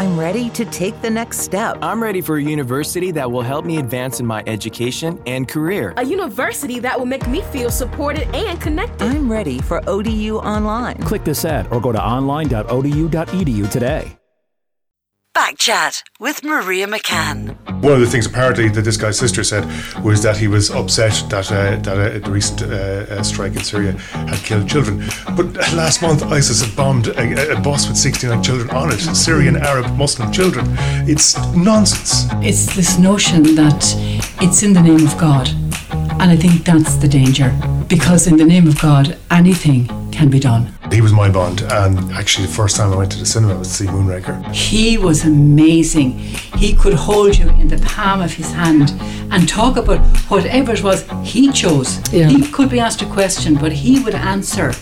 I'm ready to take the next step. I'm ready for a university that will help me advance in my education and career. A university that will make me feel supported and connected. I'm ready for ODU Online. Click this ad or go to online.odu.edu today. Backchat with Maria McCann. One of the things apparently that this guy's sister said was that he was upset that uh, that uh, the recent uh, uh, strike in Syria had killed children. But last month, ISIS had bombed a, a bus with 69 children on it, Syrian, Arab, Muslim children. It's nonsense. It's this notion that it's in the name of God. And I think that's the danger. Because in the name of God, anything can be done. He was my bond, and actually, the first time I went to the cinema was to see Moonraker. He was amazing. He could hold you in the palm of his hand and talk about whatever it was he chose. Yeah. He could be asked a question, but he would answer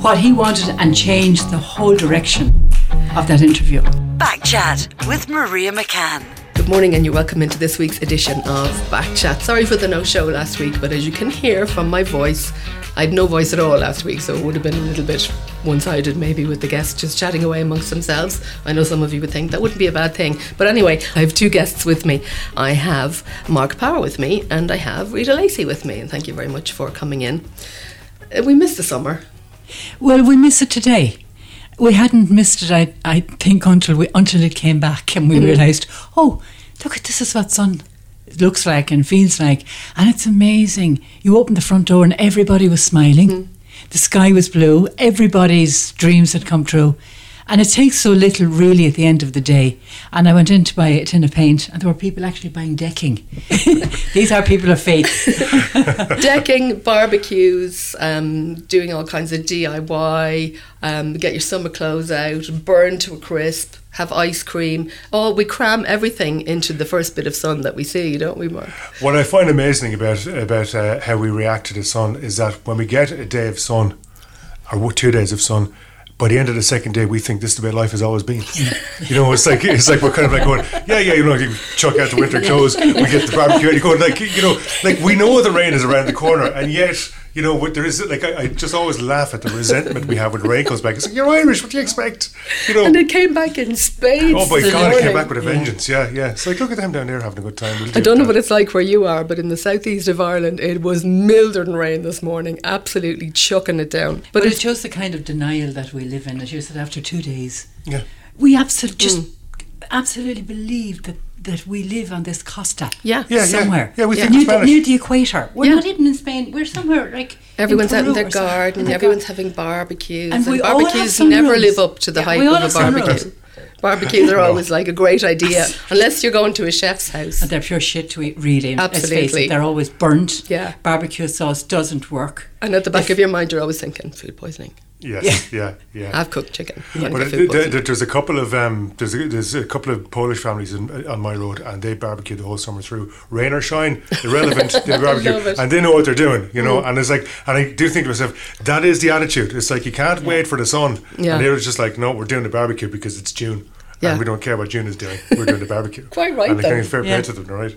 what he wanted and change the whole direction of that interview. Back chat with Maria McCann. Good morning, and you're welcome into this week's edition of Backchat. Sorry for the no show last week, but as you can hear from my voice, I had no voice at all last week, so it would have been a little bit one sided maybe with the guests just chatting away amongst themselves. I know some of you would think that wouldn't be a bad thing. But anyway, I have two guests with me. I have Mark Power with me, and I have Rita Lacey with me, and thank you very much for coming in. Uh, We missed the summer. Well, we miss it today. We hadn't missed it, I, I think, until we until it came back and we mm-hmm. realised, oh, look at this is what sun looks like and feels like, and it's amazing. You opened the front door and everybody was smiling. Mm-hmm. The sky was blue. Everybody's dreams had come true. And it takes so little, really, at the end of the day. And I went in to buy a tin of paint, and there were people actually buying decking. These are people of faith. Decking, barbecues, um, doing all kinds of DIY, um, get your summer clothes out, burn to a crisp, have ice cream. Oh, we cram everything into the first bit of sun that we see, don't we, Mark? What I find amazing about about uh, how we react to the sun is that when we get a day of sun, or two days of sun, by the end of the second day, we think this is the way life has always been. you know, it's like it's like we're kind of like going, yeah, yeah, you know, you chuck out the winter clothes, we get the barbecue, and you go like, you know, like we know the rain is around the corner, and yet. You know, what there is like I, I just always laugh at the resentment we have when the rain comes back. It's like you're Irish. What do you expect? You know, And it came back in spades. Oh my God! It came back with a vengeance. Yeah, yeah. It's like look at them down there having a good time. We'll I do don't know that. what it's like where you are, but in the southeast of Ireland, it was mildering rain this morning, absolutely chucking it down. But But it it's shows the kind of denial that we live in. As you said, after two days, Yeah. we mm. absolutely just absolutely believe that that we live on this costa. Yeah. Yeah, yeah. somewhere. Yeah, we think near, it's the, near the equator. We're Yeah. not even in Spain. We're somewhere like in everyone's out in their garden, In everyone's garden. having barbecues, And and, we all have barbecues never rules. live up to the Yeah, hype of a barbecue. Barbecues are always like a great idea, unless you're going to a chef's house. And they're pure shit to eat, really. Let's face Absolutely. it, they're always burnt. Yeah. Barbecue sauce doesn't work. And at the back of your mind, you're always thinking food poisoning. Yes, yeah, yeah. I've cooked chicken. But get uh, food th- poisoning. th- there's a couple of um, there's a, there's a couple of Polish families in, on my road, and they barbecue the whole summer through, rain or shine, irrelevant. They barbecue. Mm. and they know what they're doing, you know. And it's like, and I do think to myself, that is the attitude. It's like you can't wait for the sun, Yeah. and they were just like, no, we're doing the barbecue because it's June. Yeah. And we don't care what June is doing. We're doing the barbecue. Quite right, And think fair Yeah. play to them, right?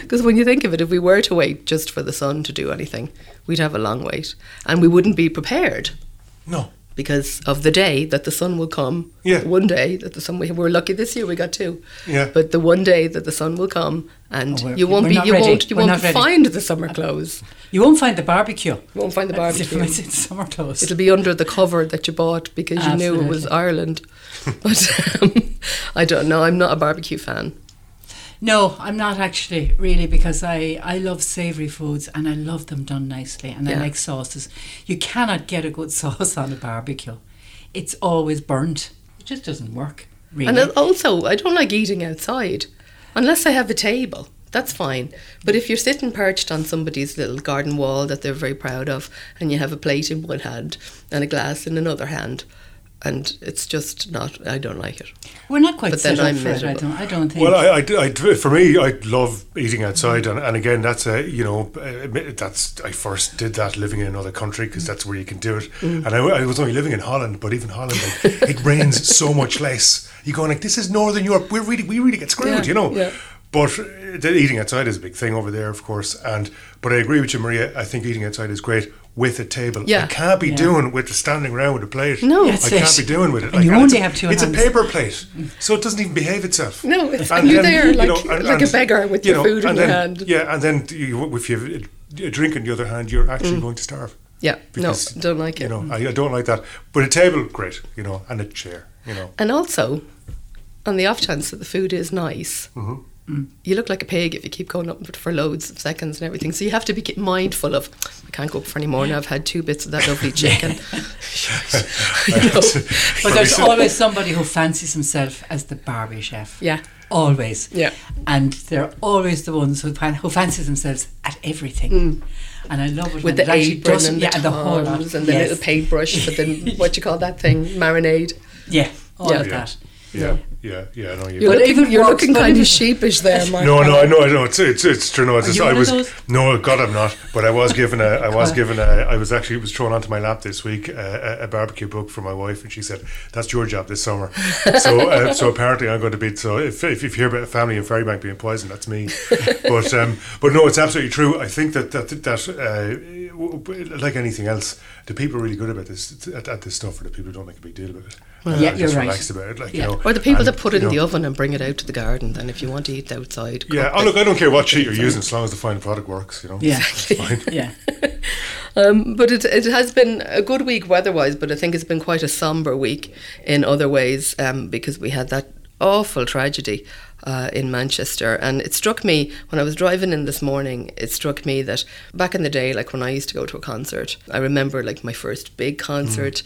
Because when you think of it, if we were to wait just for the sun to do anything, we'd have a long wait. And we wouldn't be prepared No. because of the day that the sun will come. Yeah. One day that the sun, we were lucky this year we got two. Yeah. But the one day that the sun will come and Oh, you won't be, you ready. won't, you We're won't not ready. find the summer clothes. You won't find the barbecue. You won't find the barbecue. if it's summer clothes. It'll be under the cover that you bought because you knew it was Absolutely. Ireland. but um, I don't know. I'm not a barbecue fan. No, I'm not actually really because I, I love savoury foods and I love them done nicely and Yeah. I like sauces. You cannot get a good sauce on a barbecue. It's always burnt. It just doesn't work. Really. And also, I don't like eating outside unless I have a table. That's fine. But if you're sitting perched on somebody's little garden wall that they're very proud of, and you have a plate in one hand and a glass in another hand, and it's just not, I don't like it. We're not quite But set then up I'm for it. I don't, I don't think. Well, I, I, I for me, I love eating outside, and, and again, that's a you know, uh, that's I first did that living in another country because that's where you can do it. Mm. And I, I was only living in Holland, but even Holland, like, it rains so much less. You go like, this is Northern Europe. We really, we really get screwed, Yeah, you know. yeah. But uh, eating outside is a big thing over there, of course. And but I agree with you, Maria. I think eating outside is great with a table. Yeah. I can't be Yeah. doing with the standing around with a plate. No. I That's can't it. be doing with it. And you it's only have two It's hands. a paper plate, so it doesn't even behave itself. No, it's- And and you're then, there you like- know, and- like a beggar with you your know, food in and your hand. Yeah, and then you, if you have a drink in the other hand, you're actually mm. going to starve. Yeah, Because, no, don't like it. You know, I, I don't like that. But a table, great. You know, and a chair. You know. And also, on the off chance that the food is nice, mm-hmm. You look like a pig if you keep going up for loads of seconds and everything. So you have to be mindful of, I can't go up for any more now. I've had two bits of that lovely chicken. You know. But there's always somebody who fancies himself as the Barbie chef. Yeah. Always. Yeah. And they're always the ones who, fan, who fancies themselves at everything. And I love it Mm. With the it apron does- and yeah, the and the whole lot. and the Yes. little paintbrush for the, what you call that thing, marinade. Yeah, all Yeah. of Yeah. that. Yeah, yeah, yeah. I know you. You're, But looking, you're looking kind of sheepish there, Mark. No, no, I know, I know. It's it's it's true. No, it's Are just, I was no, God, I'm not. But I was given a, I was given a, I was actually it was thrown onto my lap this week uh, a, a barbecue book for my wife, and she said that's your job this summer. So uh, so apparently I'm going to be. So if, if you hear about a family in Ferrybank being poisoned, that's me. But um, but no, it's absolutely true. I think that that that uh, w- w- like anything else, the people are really good about this at, at this stuff, or the people who don't make a big deal about it. Uh, Yeah, you're right. about it, like Yeah. you know. Or the people and, that put it in the oven and bring it out to the garden. Then, if you want to eat outside, Yeah, oh look, I don't care what sheet you're using as long as the final product works, you know. Yeah. Fine. Yeah. Um, but it, it has been a good week weather-wise, but I think it's been quite a somber week in other ways um, because we had that awful tragedy uh, in Manchester. And it struck me when I was driving in this morning, it struck me that back in the day, like when I used to go to a concert, I remember like my first big concert,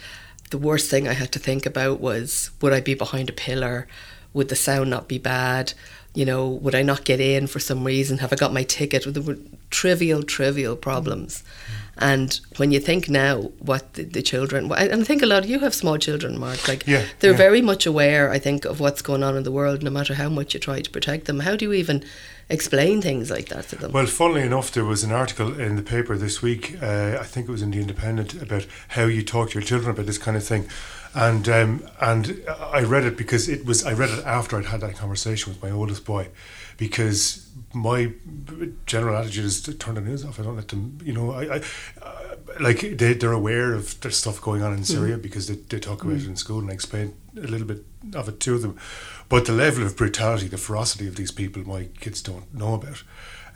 the worst thing I had to think about was would I be behind a pillar? Would the sound not be bad? You know, would I not get in for some reason? Have I got my ticket? There were trivial, trivial problems. Mm. And when you think now what the, the children, and I think a lot of you have small children, Mark, like Yeah, they're yeah. very much aware, I think, of what's going on in the world, no matter how much you try to protect them. How do you even explain things like that to them? Well, funnily enough, there was an article in the paper this week. Uh, I think it was in the Independent about how you talk to your children about this kind of thing, and um, and I read it because it was I read it after I'd had that conversation with my oldest boy, because my general attitude is to turn the news off. I don't let them, you know, I. I uh, like they, they're aware of there's stuff going on in Syria because they, they talk about it in school and I explain a little bit of it to them. But the level of brutality, the ferocity of these people, my kids don't know about.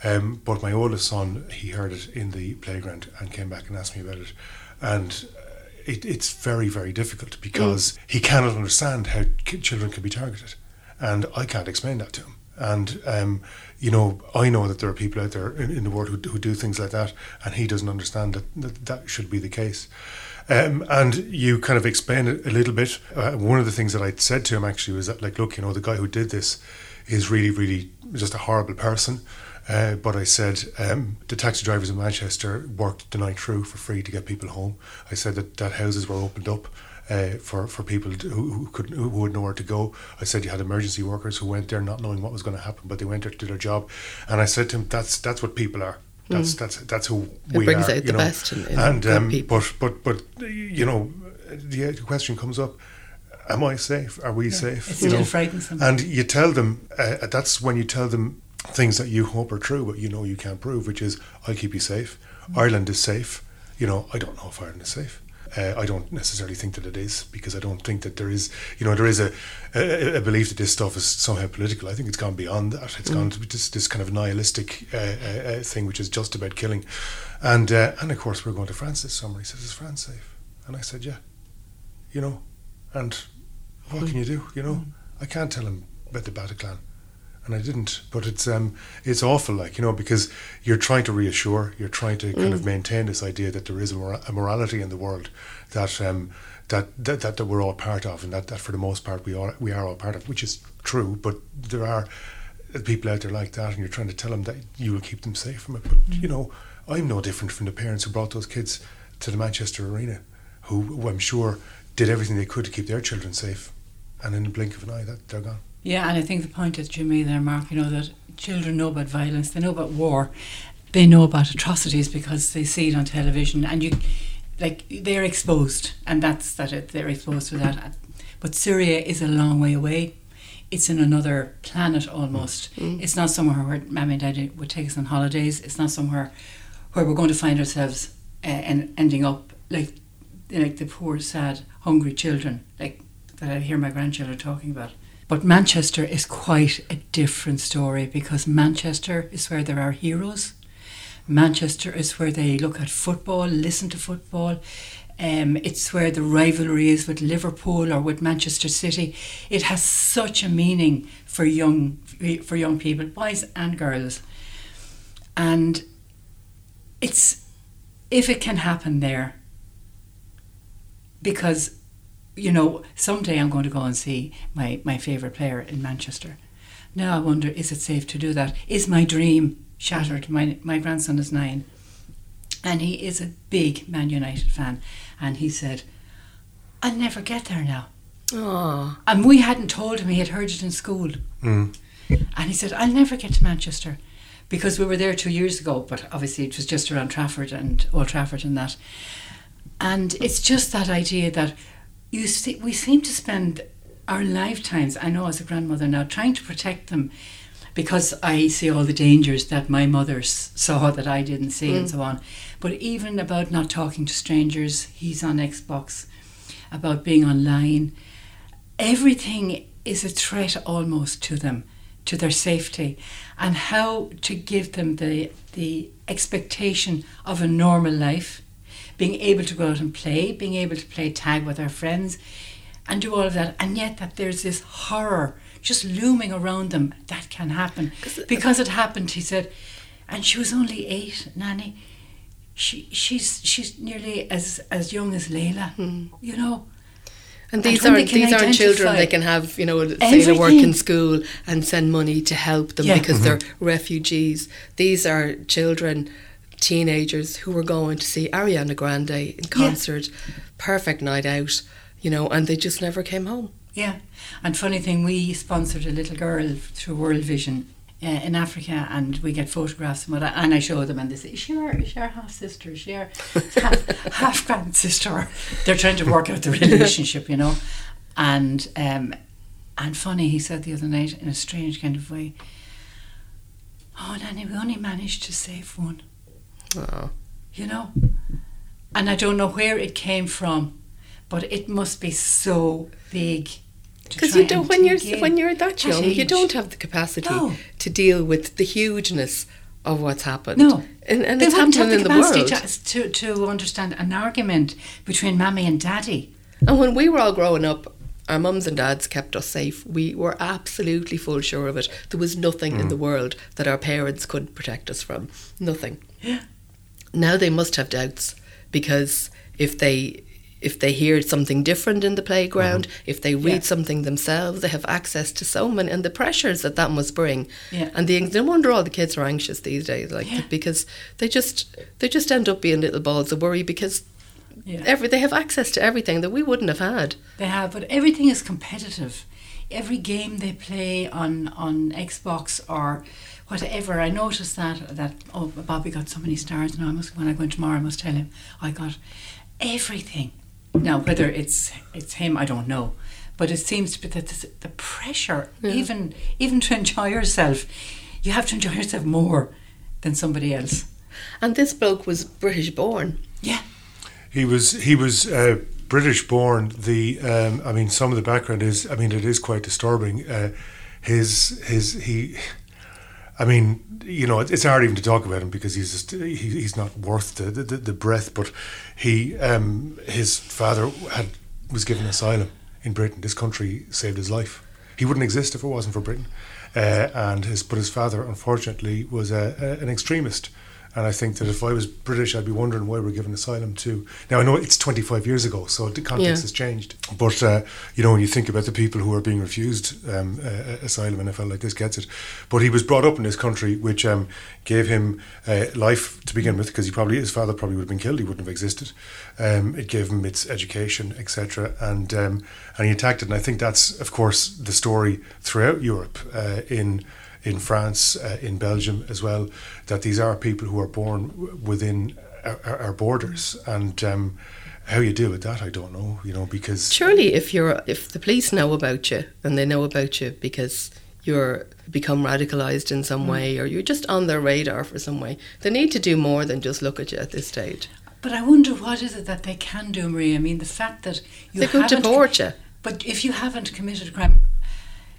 Um, but my oldest son, he heard it in the playground and came back and asked me about it. And uh, it, it's very, very difficult because he cannot understand how children can be targeted. And I can't explain that to him. And, um, you know, I know that there are people out there in, in the world who, do- who do things like that, and he doesn't understand that that, that should be the case. Um, and you kind of explain it a little bit. Uh, one of the things that I said to him actually was that, like, look, you know, the guy who did this is really, really just a horrible person. Uh, but I said um, the taxi drivers in Manchester worked the night through for free to get people home. I said that, that houses were opened up uh, for for people who, who could who would know where to go. I said you had emergency workers who went there not knowing what was going to happen, but they went there to do their job. And I said to him, that's that's what people are. That's that's that's who It we brings are. out the know. best in- in and um, people. but but but you know, the the question comes up: Am I safe? Are we safe? It You still know? frightens them. And you tell them uh, that's when you tell them things that you hope are true, but you know you can't prove, which is I'll keep you safe. Ireland is safe. You know, I don't know if Ireland is safe. Uh, I don't necessarily think that it is because I don't think that there is, you know, there is a, a, a belief that this stuff is somehow political. I think it's gone beyond that. It's gone to this, this kind of nihilistic uh, uh, uh, thing, which is just about killing. And uh, and of course, we're going to France this summer. He says, "Is France safe?" And I said, "Yeah." You know, and what can you do? You know, I can't tell him about the Bataclan, and I didn't. But it's um, it's awful, like you know, because you're trying to reassure, you're trying to kind of maintain this idea that there is a, mora- a morality in the world that um, that, that that that we're all part of, and that, that for the most part we are we are all part of, which is true. But there are people out there like that, and you're trying to tell them that you will keep them safe from it. But you know, I'm no different from the parents who brought those kids to the Manchester Arena, who, who I'm sure did everything they could to keep their children safe, and in the blink of an eye, that they're gone. Yeah, and I think the point that you made there, Mark, you know, that children know about violence, they know about war, they know about atrocities because they see it on television, and you, like, they're exposed, and that's that it, they're exposed to that. But Syria is a long way away. It's in another planet almost. It's not somewhere where Mammy and Daddy would take us on holidays. It's not somewhere where we're going to find ourselves uh, and ending up like like the poor, sad, hungry children, like that I hear my grandchildren talking about. But Manchester is quite a different story because Manchester is where there are heroes. Manchester is where they look at football, listen to football. Um, it's where the rivalry is with Liverpool or with Manchester City. It has such a meaning for young for young people, boys and girls. And it's if it can happen there, because you know someday I'm going to go and see my my favorite player in Manchester. Now I wonder, is it safe to do that? Is my dream shattered? My my grandson is nine, and he is a big Man United fan, and he said, "I'll never get there now." Oh, And we hadn't told him; he had heard it in school. Mm. And he said, I'll never get to Manchester because we were there two years ago, but obviously it was just around Trafford and Old Trafford and that. And it's just that idea that you see, we seem to spend our lifetimes, I know as a grandmother now, trying to protect them because I see all the dangers that my mother saw that I didn't see and mm. so on. But even about not talking to strangers, he's on Xbox, about being online, everything is a threat almost to them, to their safety, and how to give them the the expectation of a normal life, being able to go out and play, being able to play tag with our friends, and do all of that, and yet that there's this horror just looming around them that can happen because it happened. He said, and she was only eight, Nanny. She she's she's nearly as as young as Layla, hmm. you know. and these when they aren't these aren't children they can have you know say they work in school and send money to help them Yeah. because mm-hmm. they're refugees. These are children, teenagers who were going to see Ariana Grande in concert, perfect night out, you know, and they just never came home. Yeah, and funny thing, we sponsored a little girl through World Vision uh, in Africa, and we get photographs and what, and I show them, and they say, "Is she our, is she our half sister? Is she our half, half grand sister?" They're trying to work out the relationship, you know, and um, and funny, he said the other night in a strange kind of way, "Oh, Nanny, we only managed to save one." Oh. you know. And I don't know where it came from, but it must be so big. Because you don't when you're in when you're that that young, you don't have the capacity No. to deal with the hugeness of what's happened. No, and, and they it's wouldn't have happening the in the world. to, to to understand an argument between mammy and daddy. And when we were all growing up, our mums and dads kept us safe. We were absolutely full sure of it. There was nothing in mm. the world that our parents couldn't protect us from. Nothing. Yeah. Now they must have doubts because if they if they hear something different in the playground, mm-hmm. if they read Yeah. something themselves, they have access to so many and the pressures that that must bring. Yeah. And the no wonder all the kids are anxious these days, like Yeah. because they just they just end up being little balls of worry because Yeah. every they have access to everything that we wouldn't have had. They have, but everything is competitive. Every game they play on on Xbox or whatever. I noticed that that oh Bobby got so many stars now. I must when I go in tomorrow. I must tell him I got everything. Now whether it's it's him, I don't know, but it seems to be that this, the pressure, even even to enjoy yourself, you have to enjoy yourself more than somebody else. And this bloke was British born. Yeah, He was he was uh, British born. The um, I mean, some of the background is I mean, it is quite disturbing. Uh, his his he. I mean, you know, it's hard even to talk about him because he's just he, he's not worth the, the the breath. But he um, his father had was given asylum in Britain. This country saved his life. He wouldn't exist if it wasn't for Britain. Uh, and his but his father unfortunately was a, a, an extremist. And I think that if I was British, I'd be wondering why we're given asylum to. Now I know it's 25 years ago, so the context Yeah. has changed. But uh, you know, when you think about the people who are being refused um, uh, asylum, and I felt like this gets it. But he was brought up in this country, which um, gave him uh, life to begin with, because he probably his father probably would have been killed. He wouldn't have existed. Um, it gave him its education, etc. And um, and he attacked it. And I think that's, of course, the story throughout Europe. Uh, in in France, uh, in Belgium as well, that these are people who are born w- within our, our- our borders, and um, how you deal with that, I don't know. You know, because Surely, if you're if the police know about you and they know about you because you're become radicalized in some way or you're just on their radar for some way, they need to do more than just look at you at this stage. But I wonder what is it that they can do, Maria? I mean, the fact that you They could haven't deport you. But if you haven't committed a crime,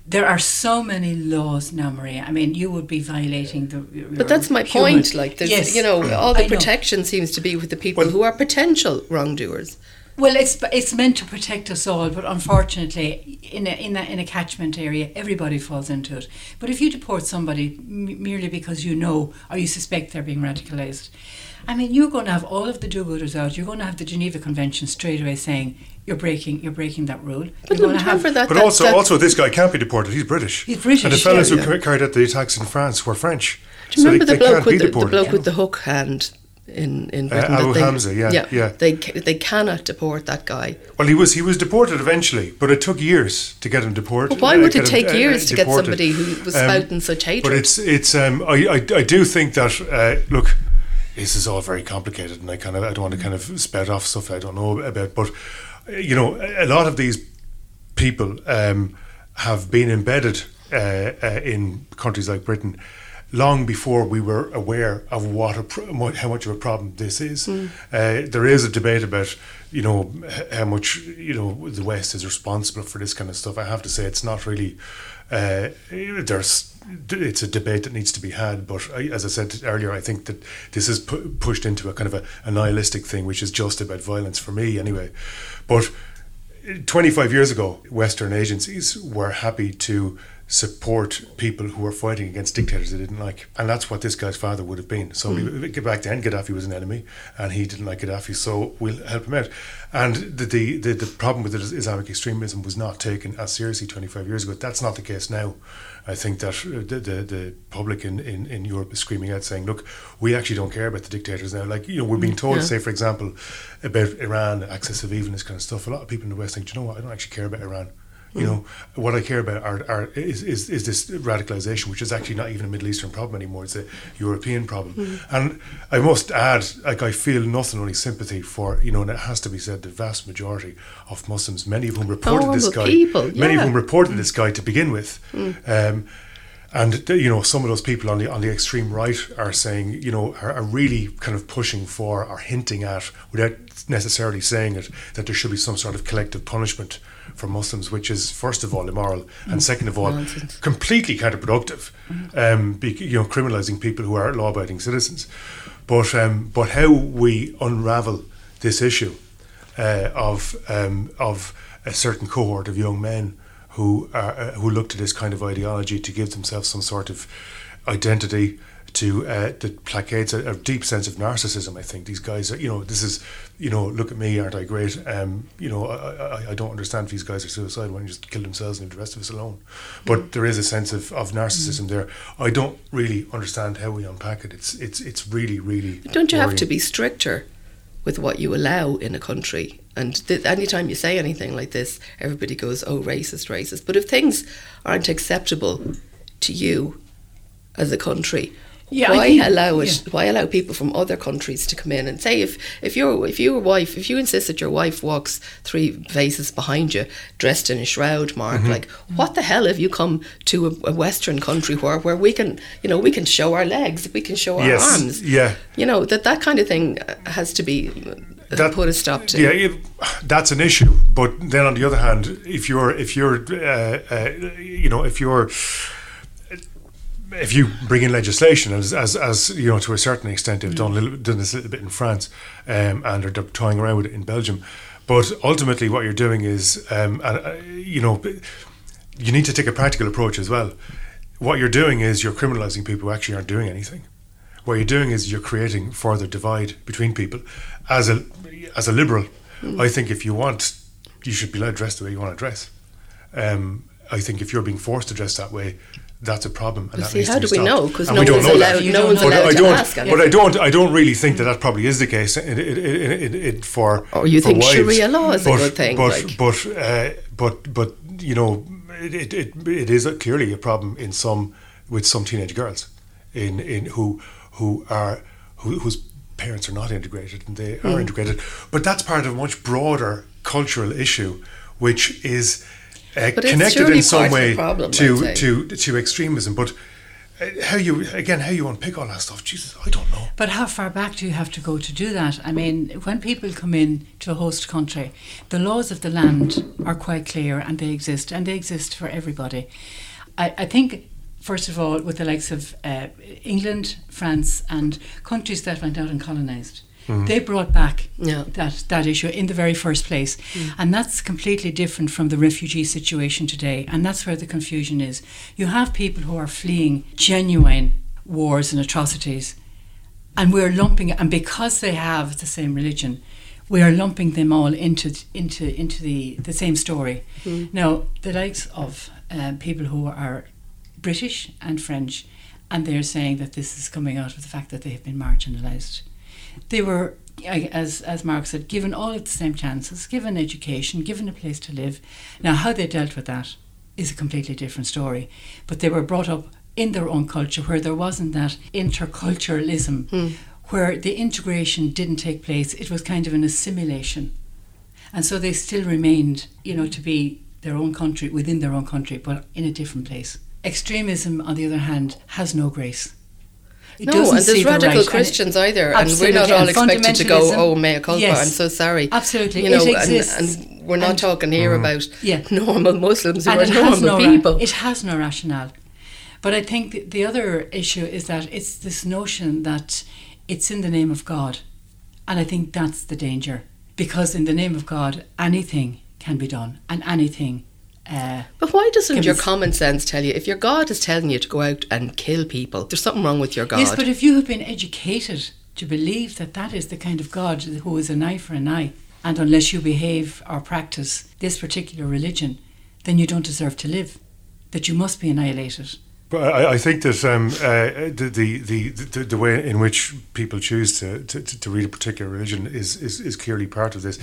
there are so many laws now, Maria. I mean, you would be violating the. But that's my human- point. Like, there's, Yes. you know, all the I know. protection seems to be with the people Well- who are potential wrongdoers. Well, it's it's meant to protect us all, but unfortunately, in a, in a in a catchment area, everybody falls into it. But if you deport somebody m- merely because you know or you suspect they're being radicalised, I mean, you're going to have all of the do-gooders out. You're going to have the Geneva Convention straight away saying you're breaking you're breaking that rule. But you're going to remember have that. But that- also, that- also, this guy can't be deported. He's British. He's British, And the fellas yeah, who yeah. carried out the attacks in France were French. Do you remember they, the they bloke with the, the deported. bloke with the hook hand in in Uh, Britain? Abu they, Hamza, yeah, yeah. They they cannot deport that guy. Well, he was he was deported eventually, but it took years to get him deported. But why uh, would get it him, take uh, years to get somebody who was Um, spouting such hatred? But it's it's um I I, I do think that uh, look, this is all very complicated, and I kind of I don't want to kind of spout off stuff I don't know about, but you know a lot of these people um, have been embedded uh, uh, in countries like Britain long before we were aware of what a pro- how much of a problem this is. Uh, there is a debate about you know how much you know the West is responsible for this kind of stuff. I have to say it's not really. Uh, there's it's a debate that needs to be had, but I, as I said earlier, I think that this is pu- pushed into a kind of a, a nihilistic thing, which is just about violence for me, anyway. But 25 years ago, Western agencies were happy to support people who were fighting against dictators they didn't like. And that's what this guy's father would have been. So we, back then, Gaddafi was an enemy and he didn't like Gaddafi, so we'll help him out. And the, the, the, the problem with it is Islamic extremism was not taken as seriously 25 years ago. That's not the case now. I think that uh, the, the, the public in, in, in Europe is screaming out saying, look, we actually don't care about the dictators now. Like, you know, we're being told, Yeah. say, for example, about Iran, axis of evil this kind of stuff. A lot of people in the West think, "Do you know what, I don't actually care about Iran. You know, what I care about are, are is, is, is this radicalization, which is actually not even a Middle Eastern problem anymore. It's a European problem. Hmm. And I must add, like, I feel nothing only sympathy for, you know, and it has to be said, the vast majority of Muslims, many of whom reported this guy, people, many of whom reported hmm. this guy to begin with. Hmm. Um, and you know, some of those people on the on the extreme right are saying, you know, are, are really kind of pushing for or hinting at, without necessarily saying it, that there should be some sort of collective punishment for Muslims, which is first of all immoral, and second of all, Nonsense. completely counterproductive. Um, be, you know, criminalising people who are law-abiding citizens. But um, but how we unravel this issue uh, of um, of a certain cohort of young men who are, uh, who look to this kind of ideology to give themselves some sort of identity to uh, that placates a, a deep sense of narcissism. I think these guys are, you know, this is, you know, look at me, aren't I great? Um, you know, I, I, I don't understand if these guys are suicidal. Why don't you just kill themselves and leave the rest of us alone? But there is a sense of, of narcissism there. I don't really understand how we unpack it. It's it's it's really really. Don't you have to be stricter with what you allow in a country? And th- anytime you say anything like this, everybody goes, "Oh, racist, racist." But if things aren't acceptable to you as a country, Yeah, I why think- allow it? yeah. Why allow people from other countries to come in and say if if your if your wife if you insist that your wife walks three paces behind you dressed in a shroud, Mark, Mm-hmm. like what the hell have you come to a, a Western country where where we can you know we can show our legs, we can show our Yes, arms, yeah. you know that that kind of thing uh, has to be uh, That- put a stop to. Yeah, it, that's an issue. But then on the other hand, if you're if you're uh, uh, you know if you're if you bring in legislation, as, as, as you know, to a certain extent, they've done, a little, done this a little bit in France, um, and are toying around with it in Belgium. But ultimately, what you're doing is, um, and, uh, you know, you need to take a practical approach as well. What you're doing is you're criminalising people who actually aren't doing anything. What you're doing is you're creating further divide between people. As a as a liberal, I think if you want, you should be allowed to dress the way you want to dress. Um, I think if you're being forced to dress that way, that's a problem. And Well, that see, needs how to be do we stopped. know? 'Cause And no one's know that. allowed- no one's allowed I to don't. ask. But I don't. I don't really think that that probably is the case. It, it, it, it, it, for Or you for think wives. Sharia law is a but, good thing, But like- but uh, but but you know, it, it, it, it is a, clearly a problem in some with some teenage girls, in in who who are who, whose parents are not integrated and they Hmm. are integrated. But that's part of a much broader cultural issue, which is. Uh, But it's connected surely in some part of the way problem, I'd to to to extremism, but uh, how you again how you unpick all that stuff. Jesus, I don't know. But how far back do you have to go to do that? I mean, when people come in to a host country, the laws of the land are quite clear and they exist, and they exist for everybody. I, I think, first of all, with the likes of uh, England, France, and countries that went out and colonised, Mm-hmm. they brought back Yeah. that, that issue in the very first place. Mm. And that's completely different from the refugee situation today. And that's where the confusion is. You have people who are fleeing genuine wars and atrocities, and we're lumping, and because they have the same religion, we are lumping them all into into into the, the same story. Mm. Now, the likes of um, people who are British and French, and they're saying that this is coming out of the fact that they have been marginalised. They were, as as Mark said, given all of the same chances, given education, given a place to live. Now, how they dealt with that is a completely different story. But they were brought up in their own culture where there wasn't that interculturalism, hmm. where the integration didn't take place. It was kind of an assimilation. And so they still remained, you know, to be their own country within their own country, but in a different place. Extremism, on the other hand, has no grace. It No, and there's see the radical right, and it- Christians either, and we're not all expected to go, fundamentalism- "Oh, mea culpa." Yes, I'm so sorry. Absolutely, you know, it and, exists. and we're not And- talking here mm. about Yeah. normal Muslims who and are it has normal no ra- people. it has no rationale. But I think the, the other issue is that it's this notion that it's in the name of God, and I think that's the danger because in the name of God, anything can be done, and anything. Uh, But why doesn't your us- common sense tell you if your God is telling you to go out and kill people, there's something wrong with your God? Yes, but if you have been educated to believe that that is the kind of God who is an eye for an eye, and unless you behave or practice this particular religion, then you don't deserve to live, that you must be annihilated. But I, I think that um, uh, the, the, the, the the way in which people choose to, to, to read a particular religion is, is, is clearly part of this.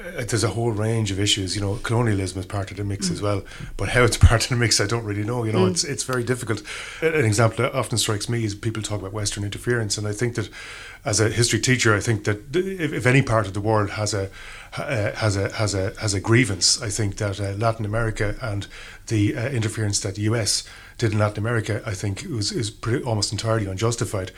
Uh, there's a whole range of issues. You know, colonialism is part of the mix as well. But how it's part of the mix, I don't really know. You know, it's it's very difficult. An example that often strikes me is people talk about Western interference, and I think that as a history teacher, I think that if, if any part of the world has a uh, has a has a has a grievance, I think that uh, Latin America and the uh, interference that the US did in Latin America, I think was is pretty, almost entirely unjustified.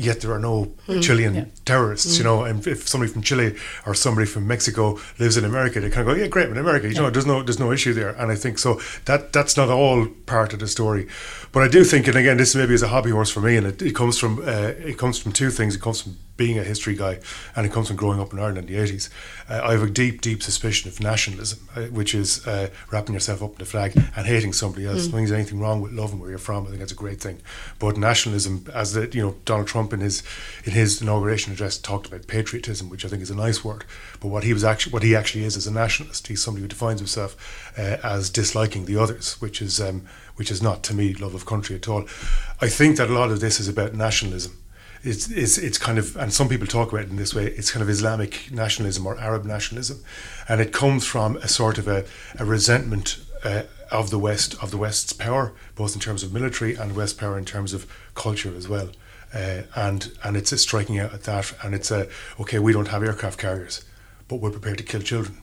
Yet there are no Chilean terrorists, you know. And if somebody from Chile or somebody from Mexico lives in America, they kind of go, "Yeah, great, in America." You know, there's no there's no issue there. And I think so that that's not all part of the story. But I do think, and again, this maybe is a hobby horse for me, and it, it comes from uh, it comes from two things. It comes from being a history guy, and it comes from growing up in Ireland in the eighties. Uh, I have a deep, deep suspicion of nationalism, uh, which is uh, wrapping yourself up in the flag and hating somebody else. Mm. When there's anything wrong with loving where you're from, I think that's a great thing. But nationalism, as the you know Donald Trump in his in his inauguration address talked about patriotism, which I think is a nice word. But what he was actually what he actually is is a nationalist. He's somebody who defines himself uh, as disliking the others, which is um, which is not to me love of country at all. I think that a lot of this is about nationalism it's, it's, it's kind of, and some people talk about it in this way, it's kind of Islamic nationalism or Arab nationalism. And it comes from a sort of a, a resentment uh, of the West, of the West's power, both in terms of military and West power in terms of culture as well. Uh, and and it's striking out at that. And it's a, okay, we don't have aircraft carriers, but we're prepared to kill children.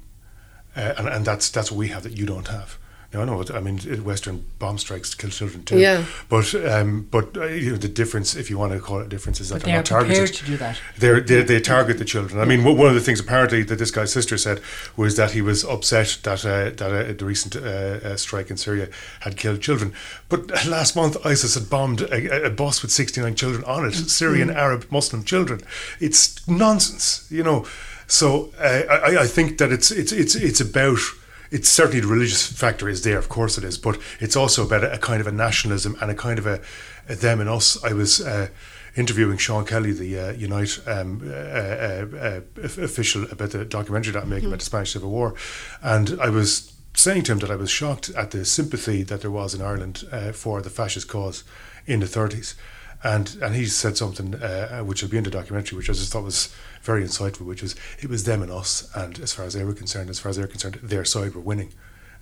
Uh, and, and that's, that's what we have that you don't have. Now, I know. I mean, Western bomb strikes kill children too. Yeah. But um, but uh, you know the difference, if you want to call it a difference, is that But they're, not they're prepared targeted. to do that. They're, they they target the children. I mean, one of the things apparently that this guy's sister said was that he was upset that uh, that uh, the recent uh, uh, strike in Syria had killed children. But last month, ISIS had bombed a, a bus with sixty nine children on it, Syrian, Arab, Muslim children. It's nonsense, you know. So uh, I, I think that it's it's it's it's about it's certainly the religious factor is there, of course it is, but it's also about a, a kind of a nationalism and a kind of a, a them and us. I was uh, interviewing Sean Kelly, the uh, Unite um, uh, uh, official, about the documentary that I'm making mm-hmm. about the Spanish Civil War, and I was saying to him that I was shocked at the sympathy that there was in Ireland uh, for the fascist cause in the 30s. And and he said something uh, which will be in the documentary, which I just thought was very insightful, which was it was them and us, and as far as they were concerned, as far as they're concerned, their side were winning,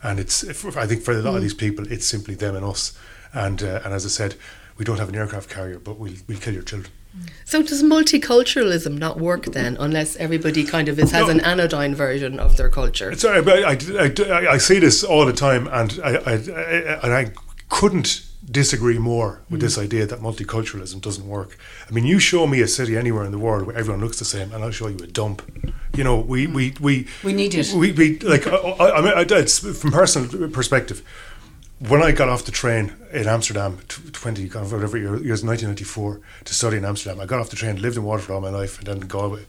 and it's I think for a lot mm. of these people, it's simply them and us, and uh, and as I said, we don't have an aircraft carrier, but we'll we'll kill your children. So does multiculturalism not work then, unless everybody kind of is, has No. an anodyne version of their culture? Sorry, but I, I, I, I see this all the time, and I, I, I, and I couldn't disagree more with this mm. idea that multiculturalism doesn't work. I mean, you show me a city anywhere in the world where everyone looks the same, and I'll show you a dump. You know, we we mm. we We need it. We, we like. I, I, I mean, I, it's from personal perspective. When I got off the train in Amsterdam, twenty, whatever year, years, nineteen ninety four, to study in Amsterdam, I got off the train, lived in Waterford all my life, and then in Galway.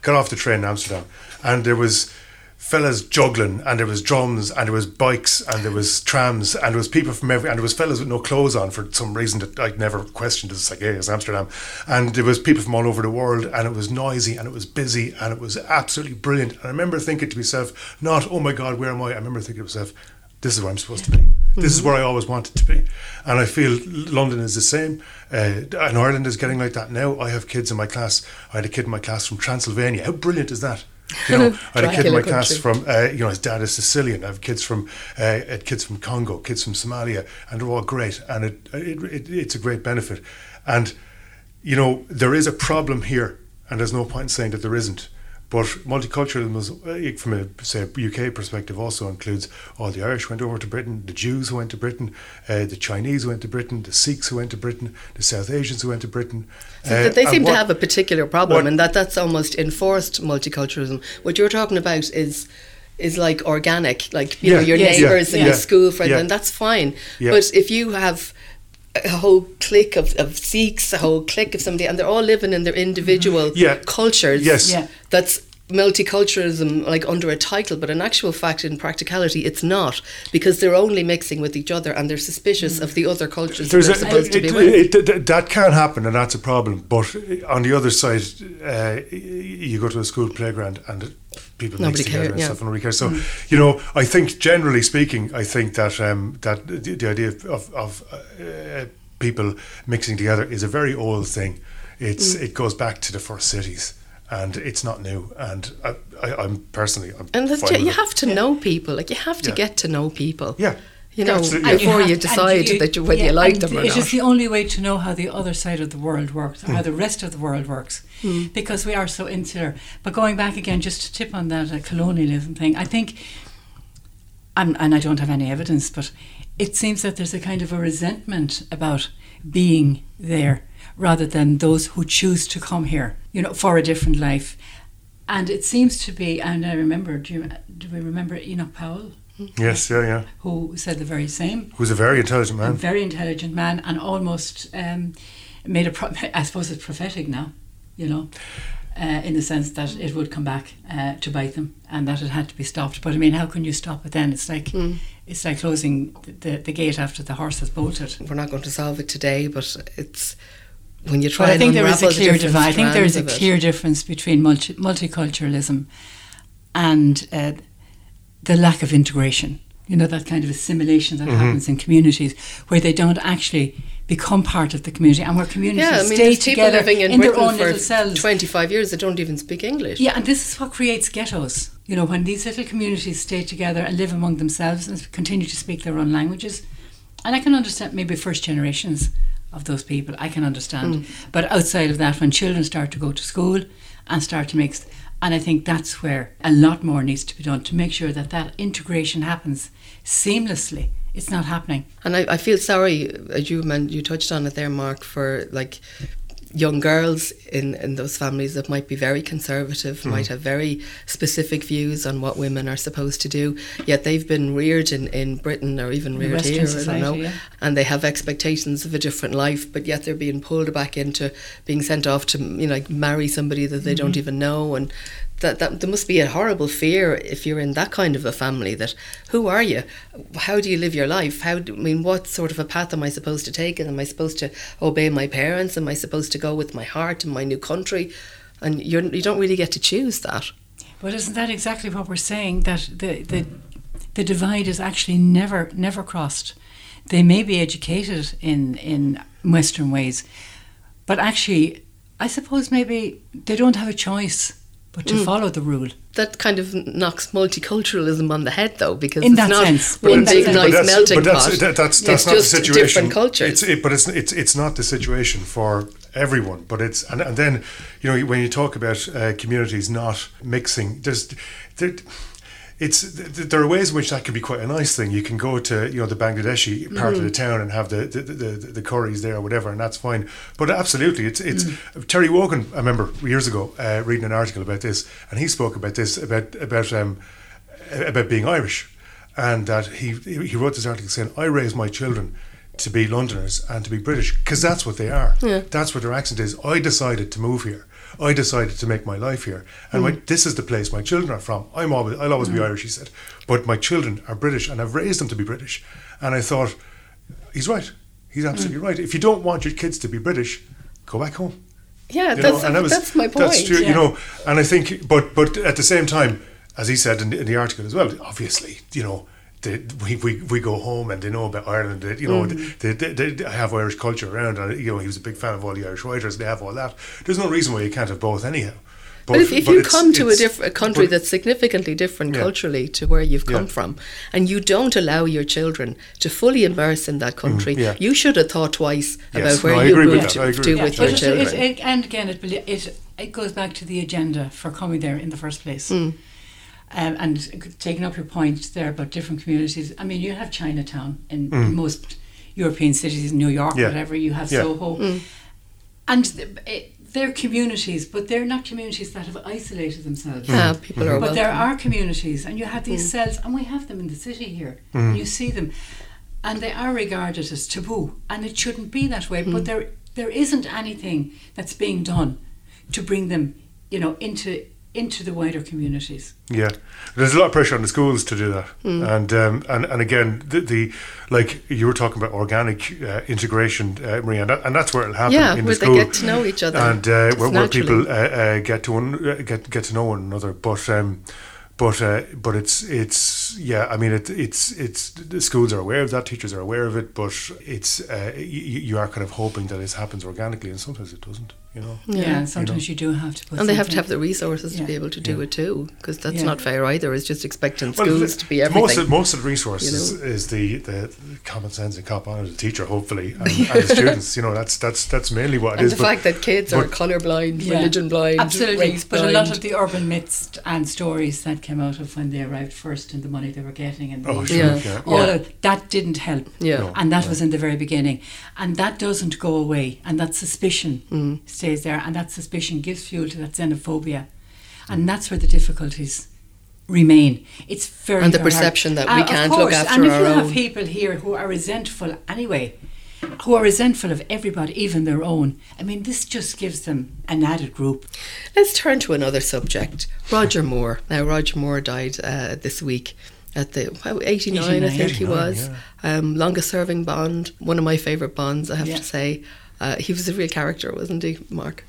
Got off the train in Amsterdam, and there was fellas juggling and there was drums and there was bikes and there was trams and there was people from every and there was fellas with no clothes on for some reason that I'd never questioned it's like hey it's Amsterdam. And there was people from all over the world and it was noisy and it was busy and it was absolutely brilliant. And I remember thinking to myself not oh my god where am I? I remember thinking to myself this is where I'm supposed to be. This is where I always wanted to be. And I feel London is the same. Uh, and Ireland is getting like that now. I have kids in my class. I had a kid in my class from Transylvania. How brilliant is that you know, I had a kid in my Dracula class from, uh, you know, his dad is Sicilian. I have kids from, uh, kids from Congo, kids from Somalia, and they're all great, and it, it, it it's a great benefit. And you know, there is a problem here, and there's no point in saying that there isn't. But multiculturalism, was, uh, from a say UK perspective, also includes all the Irish who went over to Britain, the Jews who went to Britain, uh, the Chinese who went to Britain, the Sikhs who went to Britain, the South Asians who went to Britain. So Uh, they and seem to have a particular problem, what- and that that's almost enforced multiculturalism. What you're talking about is is like organic, like you know your yes, neighbours yeah, and your school friends, yeah. and that's fine. Yeah. But if you have a whole clique of, of Sikhs, a whole clique of somebody, and they're all living in their individual Yeah. cultures, Yes. Yeah. that's multiculturalism like under a title but in actual fact in practicality it's not because they're only mixing with each other and they're suspicious of the other cultures that There's they're a, supposed to be it- with. it- it- that can happen, and that's a problem. But on the other side, uh, you go to a school playground and people Nobody mix together care, and yeah. stuff, and nobody cares. So, you know, I think generally speaking, I think that um, that the, the idea of, of, of uh, people mixing together is a very old thing. It's Mm. it goes back to the first cities. And it's not new, and I, I, I'm personally, I'm And that's, fine with you it. have to know people. Like you have to Yeah. get to know people. Yeah. You know, Absolutely. Before have- you and decide that you, whether yeah, you like them or It not. It is the only way to know how the other side of the world works, or how Hmm. the rest of the world works, because we are so insular. But going back again, just to tip on that uh, colonialism thing, I think, and, and I don't have any evidence, but it seems that there's a kind of a resentment about being there rather than those who choose to come here, you know, for a different life. And it seems to be, and I remember, do, you, do we remember Enoch Powell, Yes, yeah, yeah. who said the very same? Who's a very intelligent man. a man. very intelligent man and almost um, made a pro- I suppose it's prophetic now you know uh, in the sense that it would come back uh, to bite them and that it had to be stopped but I mean how can you stop it then it's like Hmm. it's like closing the, the gate after the horse has bolted We're not going to solve it today, but it's when you try but I and think there is a clear divide I think there is a strands it. clear difference between multi- multiculturalism and uh, the lack of integration. You know, that kind of assimilation that Mm-hmm. happens in communities where they don't actually become part of the community and where communities Yeah, I mean, stay people together living in, in their Britain own little for cells. 25 years that don't even speak English. Yeah, and this is what creates ghettos. You know, when these little communities stay together and live among themselves and continue to speak their own languages. And I can understand maybe first generations of those people, I can understand. But outside of that, when children start to go to school and start to mix, and I think that's where a lot more needs to be done to make sure that that integration happens seamlessly. It's not happening. And I, I feel sorry, uh, as you meant, you touched on it there, Mark, for like young girls in, in those families that might be very conservative, Mm-hmm. might have very specific views on what women are supposed to do, yet they've been reared in, in Britain or even reared Western here, I don't know, yeah. and they have expectations of a different life, but yet they're being pulled back into being sent off to you know like marry somebody that they don't Mm-hmm. even know and that, that there must be a horrible fear if you're in that kind of a family that who are you? How do you live your life? How do, I mean what sort of a path am I supposed to take? And am I supposed to obey my parents? Am I supposed to go with my heart in my new country? And you're, you don't really get to choose that. But isn't that exactly what we're saying? That the, the the divide is actually never never crossed. They may be educated in in Western ways, but actually, I suppose maybe they don't have a choice but to follow the rule. that kind of knocks multiculturalism on the head though because In it's that not sense. one In that big sense. nice melting but that's, pot that- that's, that's it's not just the situation. different cultures It's, it, but it's, it's it's not the situation for everyone. But it's and, and then you know when you talk about uh, communities not mixing, there's there, it's th- th- there are ways in which that can be quite a nice thing. You can go to you know the Bangladeshi part of the town and have the the, the, the curries there or whatever, and that's fine. But absolutely, it's it's Terry Wogan. I remember years ago uh, reading an article about this, and he spoke about this about about um, about being Irish, and that he he wrote this article saying, "I raise my children." To be Londoners and to be British, because that's what they are. Yeah. That's what their accent is. I decided to move here. I decided to make my life here, and my, hmm. this is the place my children are from. I'm always, I'll always be hmm. Irish, he said, but my children are British, and I've raised them to be British. And I thought, he's right. He's hmm. absolutely right. If you don't want your kids to be British, go back home. Yeah, You that's, that was- that's my point. That's true, yeah. you know. And I think, but but at the same time, as he said in the, in the article as well, obviously, you know. They, we, we, we go home and they know about Ireland. They, you know, Mm. they, they, they, they have Irish culture around, and you know he was a big fan of all the Irish writers. They have all that. There's no reason why you can't have both, anyhow. But if, if but you come to a it's- different country but- that's significantly different Yeah. culturally to where you've come Yeah. from, and you don't allow your children to fully immerse in that country, Mm, yeah. you should have thought twice Yes, about where no, I you agree with moved that, I to agree do with with your But children. it, it, and again, it, it it goes back to the agenda for coming there in the first place. Mm. Um, and taking up your point there about different communities. I mean, you have Chinatown in, in most European cities, New York, Mm. Yeah. whatever. You have Yeah. Soho, Mm. and th- it, they're communities, but they're not communities that have isolated themselves. Ah, people are But there are communities, and you have these Mm. cells, and we have them in the city here. And you see them, and they are regarded as taboo, and it shouldn't be that way. Mm. But there, there isn't anything that's being done to bring them, you know, into into the wider communities. Yeah, there's a lot of pressure on the schools to do that, Hmm. and um, and and again, the, the like you were talking about organic uh, integration, uh, Maria, and, that, and that's where it'll happen. Yeah, in where the they get to know each other, and uh, where, where people uh, uh, get to one, uh, get get to know one another. But um, but uh, but it's it's yeah. I mean, it, it's it's the schools are aware of that, teachers are aware of it, but it's uh, y- y- you are kind of hoping that it happens organically, and sometimes it doesn't. You know. Yeah, and sometimes you, do have to put. And they have to have the resources to be able to do it too, because that's Yeah. not fair either. It's just expecting Well, schools the- to be everything. Most of, most of the resources you is the, the common sense and cop on of the teacher, hopefully, and, and the students. You know, that's that's that's mainly what it and is. the but- fact that kids are but- colour blind, Yeah. religion blind, Absolutely, race but blind. a lot of the urban myths and stories that came out of when they arrived first and the money they were getting and Oh, sure, Yeah. yeah. all Yeah. of that didn't help. Yeah. No, and that was in the very beginning, and that doesn't go away, and that suspicion Mm. stays there, and that suspicion gives fuel to that xenophobia, and that's where the difficulties remain. It's very And the very hard. perception that we Uh, can't look after and if our you have people here who are resentful anyway. Who are resentful of everybody, even their own. I mean, this just gives them an added group. Let's turn to another subject. Roger Moore. Now, Roger Moore died uh, this week at the how, 89, I 89. think he 89, was. Um, longest serving Bond. One of my favourite Bonds, I have Yeah. to say. Uh, he was a real character, wasn't he, Mark?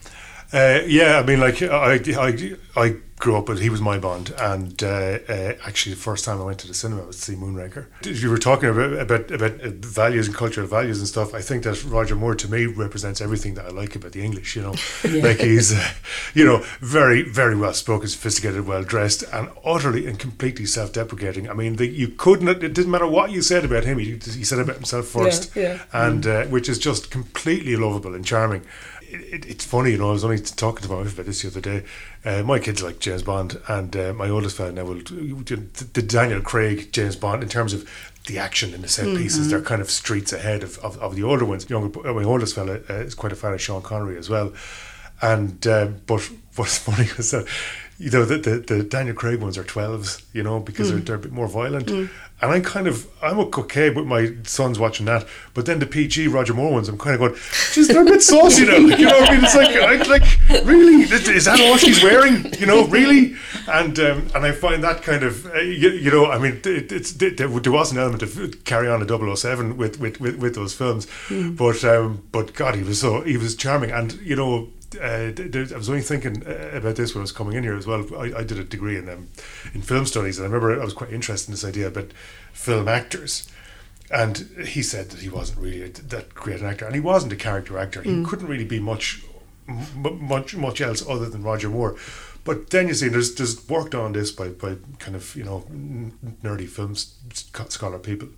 Uh, yeah, I mean, like I, I, I grew up with he was my Bond, and uh, uh, actually the first time I went to the cinema was to see Moonraker. You were talking about about about values and cultural values and stuff, I think that Roger Moore to me represents everything that I like about the English. You know, like he's, uh, you know, very very well spoken, sophisticated, well dressed, and utterly and completely self-deprecating. I mean, the, you couldn't. It didn't matter what you said about him. He, he said about himself first, yeah. yeah. and uh, which is just completely lovable and charming. It, it, it's funny, you know. I was only talking to my wife about this the other day. Uh, my kids like James Bond, and uh, my oldest fellow now will the, the Daniel Craig James Bond in terms of the action and the set pieces. They're kind of streets ahead of, of, of the older ones. Younger, my oldest fellow uh, is quite a fan of Sean Connery as well. And uh, but what's funny is that you know the, the, the Daniel Craig ones are twelves, you know, because they're, they're a bit more violent. And I'm kind of I'm okay with my sons watching that, but then the PG Roger Moore ones, I'm kind of going, just they're a bit saucy now. You know what I mean? It's like I, like really is that all she's wearing? You know, really? And um, and I find that kind of uh, you, you know I mean it, it's there, there was an element of carry on a 007 with with, with, with those films, but um, but God he was so he was charming and you know uh, I was only thinking uh, about this when I was coming in here as well. I, I did a degree in um, in film studies, and I remember I was quite interested in this idea about film actors. And he said that he wasn't really a, that great an actor, and he wasn't a character actor. He couldn't really be much, m- much, much else other than Roger Moore. But then you see, there's there's worked on this by, by kind of you know nerdy film scholar people.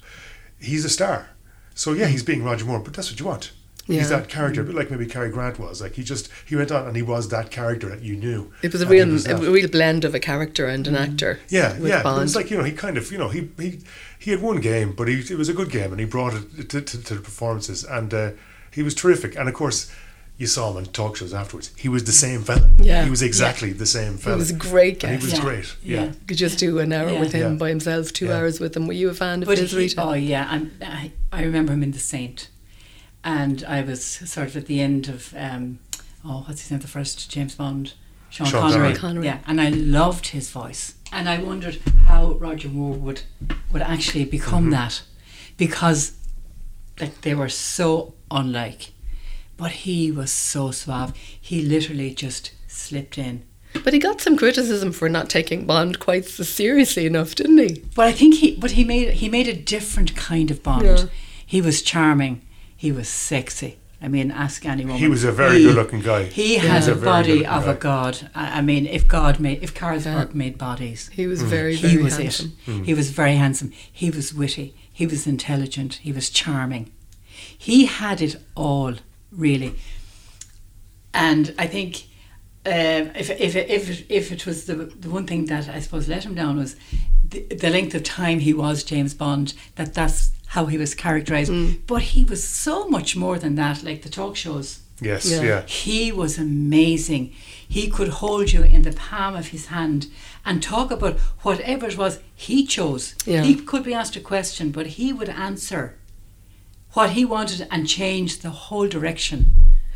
He's a star, so yeah, he's being Roger Moore, but that's what you want. He's that character, a bit like maybe Cary Grant was. Like he just he went on and he was that character that you knew. It was a real, was a real blend of a character and an actor. Yeah, with yeah. It was like you know he kind of you know he he he had one game, but he it was a good game, and he brought it to, to, to the performances, and uh, he was terrific. And of course, you saw him on talk shows afterwards. He was the same fella. Yeah. he was exactly the same fella. He was a great And he was. Yeah. great. Yeah. Yeah. could just do an hour Yeah. with him Yeah. by himself, two Yeah. hours with him. Were you a fan of But his, he, oh yeah, I'm, I I remember him in The Saint, and I was sort of at the end of um, oh what's his name, the first James Bond, Sean, Sean Connery. Connery. Connery. Yeah, and I loved his voice, and I wondered how Roger Moore would would actually become Mm-hmm. that, because like they were so unlike, but he was so suave. He literally just slipped in. But he got some criticism for not taking Bond quite so seriously enough, didn't he? But I think he, but he made he made a different kind of Bond. Yeah. He was charming. He was sexy. I mean, ask any woman. He was a very He- good-looking guy. He He had a a body good-looking of a god. I, I mean, if God made, if Carlsberg Yeah. made bodies, He Mm. was very, he very was handsome. it. He was very handsome. He was witty. He was intelligent. He was charming. He had it all, really. And I think um, if if if if it was the the one thing that I suppose let him down was the, the length of time he was James Bond. That that's how he was characterized. Mm. But he was so much more than that. Like the talk shows. Yes, Yeah. yeah. He was amazing. He could hold you in the palm of his hand and talk about whatever it was he chose. Yeah. He could be asked a question, but he would answer what he wanted and change the whole direction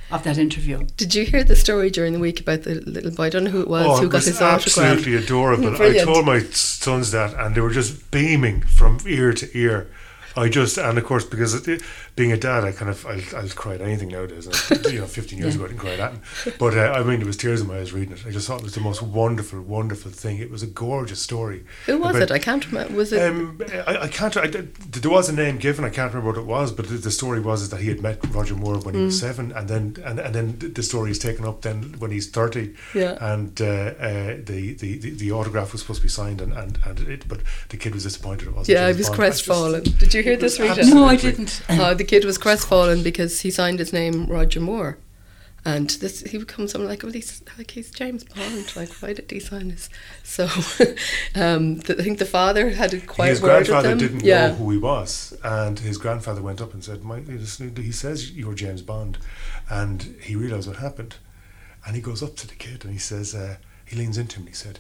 of that interview. Did you hear the story during the week about the little boy? I don't know who it was Oh, who it got was his autograph. absolutely adorable. I told my sons that, and they were just beaming from ear to ear. I just, and of course, because it, being a dad, I kind of, I'll, I'll cry at anything nowadays. And, you know, 15 years ago, I didn't cry at that. But uh, I mean, there was tears in my eyes reading it. I just thought it was the most wonderful, wonderful thing. It was a gorgeous story. Who was about- it? I can't remember. Was it? um, I, I can't. I, there was a name given. I can't remember what it was, but the, the story was is that he had met Roger Moore when he Mm. was seven, and then and, and then the story is taken up then when he's thirty. Yeah. And uh, uh, the, the, the the autograph was supposed to be signed, and and, and it, but the kid was disappointed. It wasn't. yeah, I was Bond. I just- crestfallen. Did you hear it was this, Rita? No, I didn't. Uh, the kid was crestfallen because he signed his name Roger Moore. And this, he becomes something like, well, he's like he's James Bond. Like, why did he sign this? So, um, the, I think the father had a quiet his word with grandfather didn't yeah. know who he was, and his grandfather went up and said, "My, he says you're James Bond," and he realised what happened, and he goes up to the kid and he says, uh, he leans into him and he said.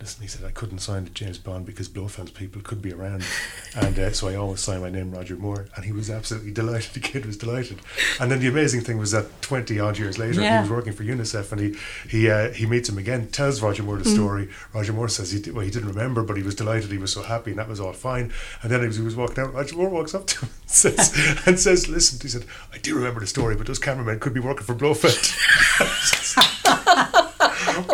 Listen, he said, I couldn't sign to James Bond because Blofeld's people could be around. And uh, so I always signed my name, Roger Moore. And he was absolutely delighted. The kid was delighted. And then the amazing thing was that 20 odd years later, he was working for UNICEF and he he uh, he meets him again, tells Roger Moore the story. Roger Moore says he, well, he didn't remember, but he was delighted. He was so happy and that was all fine. And then as he was walking out, Roger Moore walks up to him and says, and says Listen, he said, I do remember the story, but those cameramen could be working for Blofeld.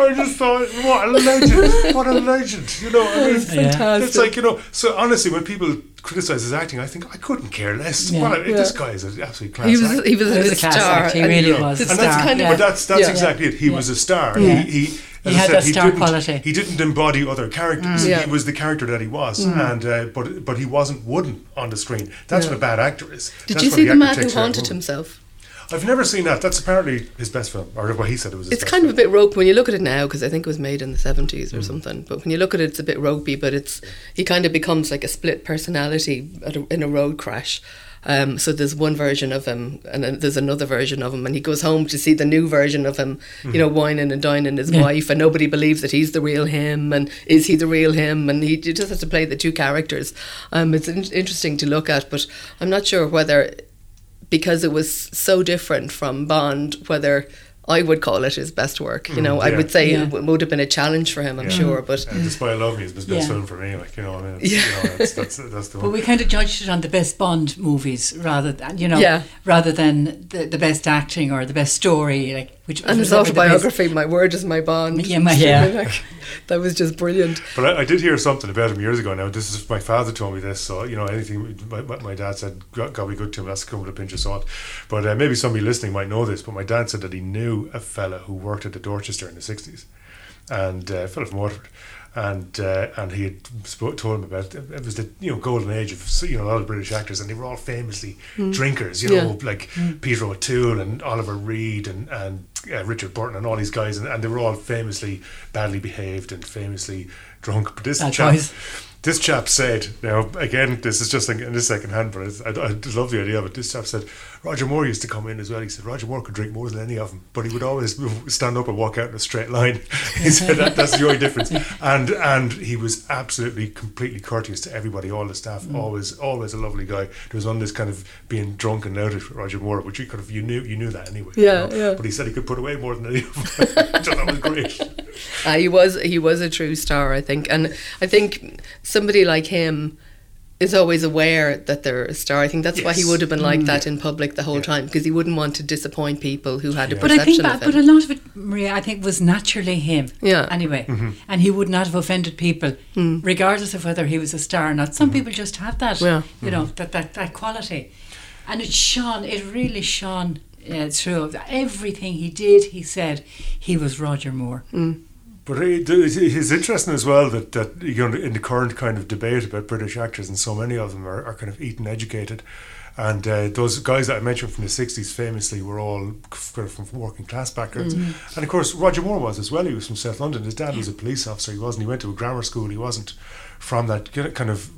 I just thought, what a legend! What a legend! You know, I mean, fantastic. it's like you know. So honestly, when people criticize his acting, I think I couldn't care less. Yeah. Well, this Yeah. guy is an absolute class. He was actor. he was, He was a a class star. act, he really you know, was a and star. that's kind of Yeah. But that's that's Yeah. exactly it. He was a star. Yeah. He, he, as He I had said, that star didn't, quality. Mm. He didn't embody other characters. Yeah. He was the character that he was, and uh, but but he wasn't wooden on the screen. That's Yeah. what a bad actor is. Did That's you see the man who takes care of haunted movie. himself? I've never seen that. That's apparently his best film, or what he said it was. His It's best kind of a bit rope when you look at it now because I think it was made in the seventies Mm. or something. But when you look at it, it's a bit ropey. But it's he kind of becomes like a split personality at a, in a road crash. Um, so there's one version of him, and then there's another version of him, and he goes home to see the new version of him, Mm. you know, whining and dining his Yeah. wife, and nobody believes that he's the real him, and is he the real him? And he, he just has to play the two characters. Um, it's in- interesting to look at, but I'm not sure whether because it was so different from Bond, whether I would call it his best work. You know, I Mm, yeah. would say Yeah. it would have been a challenge for him, I'm Yeah. sure. But And The Spy Who Loved Me is his best Yeah. film for me. Like you know, I mean, it's, Yeah. you know, that's, that's that's the But one. we kind of judged it on the best Bond movies rather than you know, Yeah. rather than the, the best acting or the best story, like which and his whichever the best- autobiography, My Word is My Bond. Yeah, my- yeah. Like, that was just brilliant. But I, I did hear something about him years ago. Now, this is my father told me this. So you know, anything my, my my dad said got, got to be good to him. That's come with a pinch of salt. But uh, maybe somebody listening might know this. But my dad said that he knew a fella who worked at the Dorchester in the sixties, and uh, a fella from Waterford. And uh, and he had spoke, told him about it. it was the you know golden age of you know a lot of British actors, and they were all famously drinkers. You know, Yeah. like Peter O'Toole and Oliver Reed and and uh, Richard Burton and all these guys, and, and they were all famously badly behaved and famously drunk. But this chap, this chap said, now again, this is just in, the second hand, but I, I love the idea of it. This chap said Roger Moore used to come in as well. He said Roger Moore could drink more than any of them, but he would always stand up and walk out in a straight line. he said that, that's the only difference. And and he was absolutely completely courteous to everybody, all the staff. Mm. Always always a lovely guy. There was on this kind of being drunk and out at Roger Moore, which you could have you knew you knew that anyway. you Yeah, know. yeah. But he said he could put away more than any of them. That was great. Uh, he was he was a true star, I think, and I think somebody like him is always aware that they're a star. I think that's why he would have been like that in public the whole time because he wouldn't want to disappoint people who had a perception But I think, perception that, of but a lot of it, Maria, I think was naturally him. Yeah. Anyway, Mm-hmm. and he would not have offended people, regardless of whether he was a star or not. Some people just have that, Yeah. you know, that, that that quality, and it shone. It really shone uh, through everything he did. He said he was Roger Moore. But it, it- it's interesting as well that, that you know in the current kind of debate about British actors, and so many of them are, are kind of Eton educated, and uh, those guys that I mentioned from the '60s famously were all kind of from working class backgrounds, and of course Roger Moore was as well. He was from South London. His dad was a police officer. He wasn't. He went to a grammar school. He wasn't from that kind of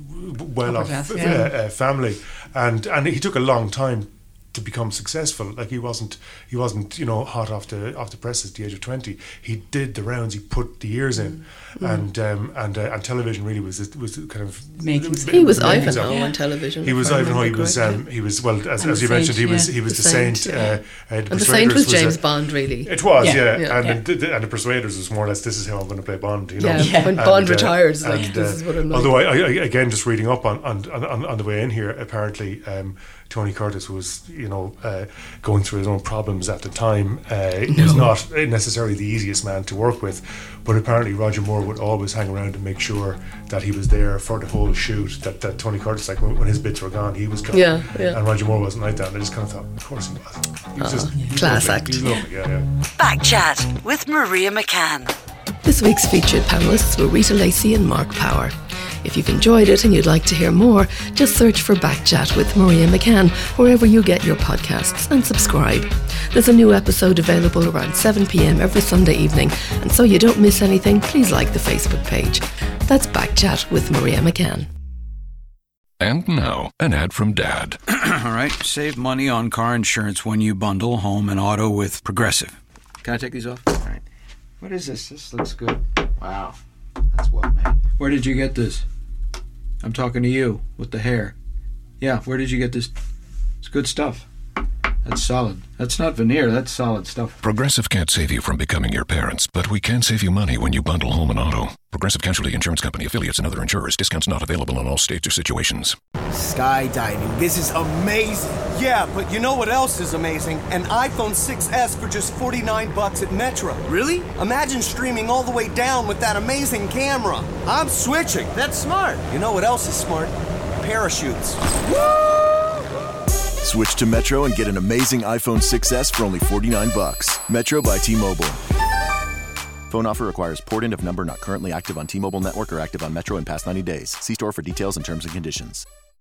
well-off uh, yeah. uh, family, and and he took a long time to become successful. Like he wasn't, he wasn't, you know, hot off the off the press at the age of twenty. He did the rounds. He put the years in, and um, and uh, and television really was was kind of Making he was Ivanhoe sense. on television. He was I Ivanhoe. He was um, he was well as, as the you mentioned. He Saint, was he was The the, Saint, saint. yeah. uh, uh, the and the Persuaders Saint was a- James Bond, really. It was, Yeah. yeah, Yeah. and, Yeah. The, the- and the Persuaders was more or less this is how I'm going to play Bond, you know. Yeah, Yeah. when And, Bond uh, retires, like and, this uh, is what I'm like. Although I, I, I- again, just reading up on on, on, on the way in here, apparently um, Tony Curtis was, you know, uh, going through his own problems at the time. Uh, He was not necessarily the easiest man to work with, but apparently Roger Moore would always hang around to make sure that he was there for the whole shoot. That, that Tony Curtis, like when, when his bits were gone, he was gone. Yeah, yeah. And Roger Moore wasn't like that. And I just kind of thought, of course he was. He was just he Class lovely. act. Lovely, yeah, yeah. Back chat with Maria McCann. This week's featured panellists were Rita Lacey and Mark Power. If you've enjoyed it and you'd like to hear more, just search for Back Chat with Maria McCann wherever you get your podcasts and subscribe. There's a new episode available around 7 pm every Sunday evening, and so you don't miss anything, please like the Facebook page. That's Back Chat with Maria McCann. And now, an ad from Dad. All right, save money on car insurance when you bundle home and auto with Progressive. Can I take these off? All right. What is this? This looks good. Wow, that's. Where did you get this? I'm talking to you with the hair. Yeah, where did you get this? It's good stuff. That's solid. That's not veneer. That's solid stuff. Progressive can't save you from becoming your parents, but we can save you money when you bundle home and auto. Progressive Casualty Insurance Company affiliates and other insurers. Discounts not available in all states or situations. Skydiving. This is amazing. Yeah, but you know what else is amazing? An iPhone 6s for just 49 bucks at Metro. Really? Imagine streaming all the way down with that amazing camera. I'm switching. That's smart. You know what else is smart? Parachutes. Switch to Metro and get an amazing iPhone 6s for only 49 bucks. Metro by T-Mobile. Phone offer requires port in of number not currently active on T-Mobile network or active on Metro in past 90 days. See store for details and terms and conditions.